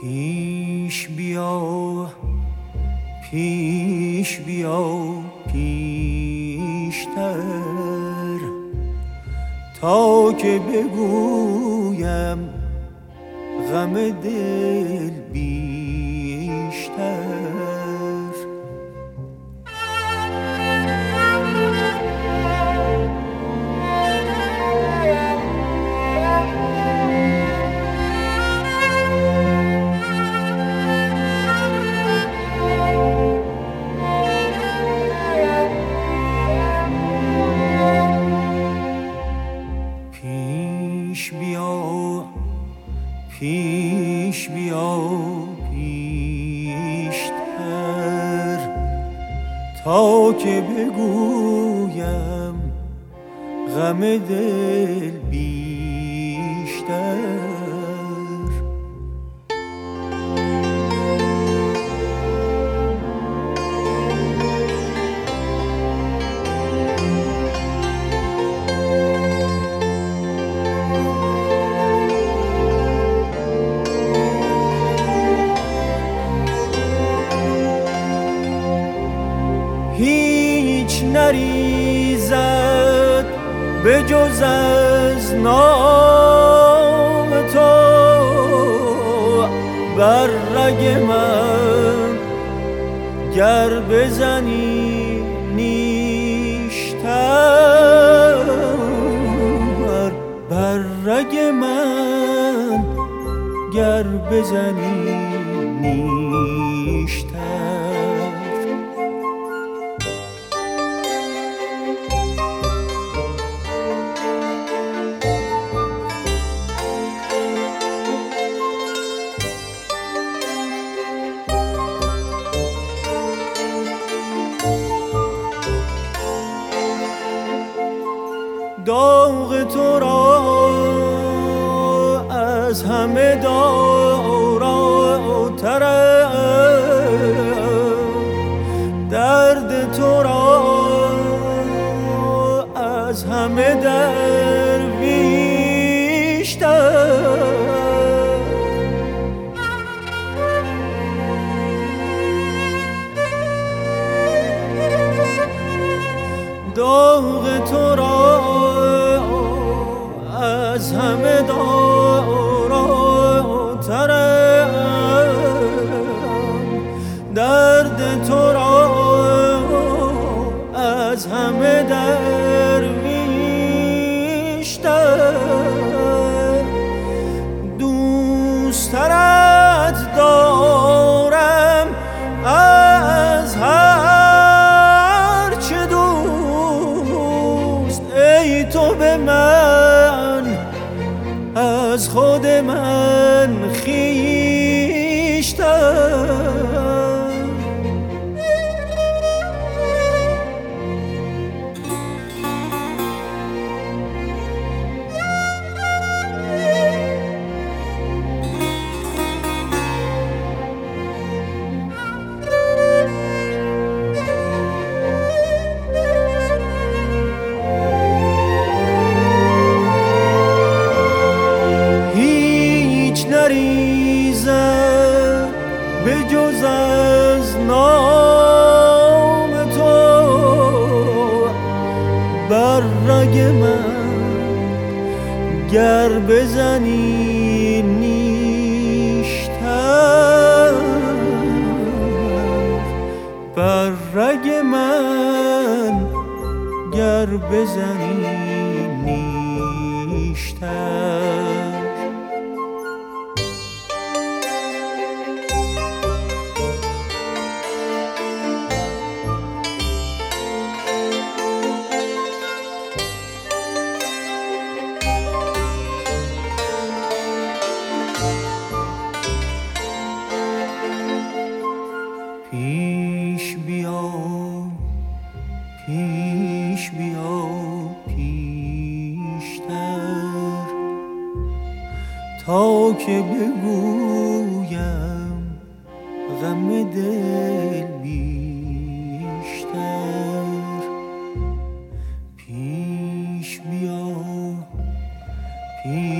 پیش بیا پیش بیا پیشتر. تا که بگویم غم دل بیشتر. پیش بیا پیشتر تا که بگویم غم دل بیشتر. به جز از نام تو بر رگ من گر بزنی نیشتر بر رگ من گر بزنی نیشتر. تو را از همه داراتر درد تو را از همه درویشتر داغ تو را از همه داراتر درد تو را از همه درویشتر دوسترت دارم از هر چه دوست. ای تو به من خود من خیشتر. رگ من گر بزنی نیشتر. بر رگ من گر بزنی نیشتر. پیش بیا پیش بیا پیشتر. تا که بگویم غم دل بیشتر. پیش بیا پیش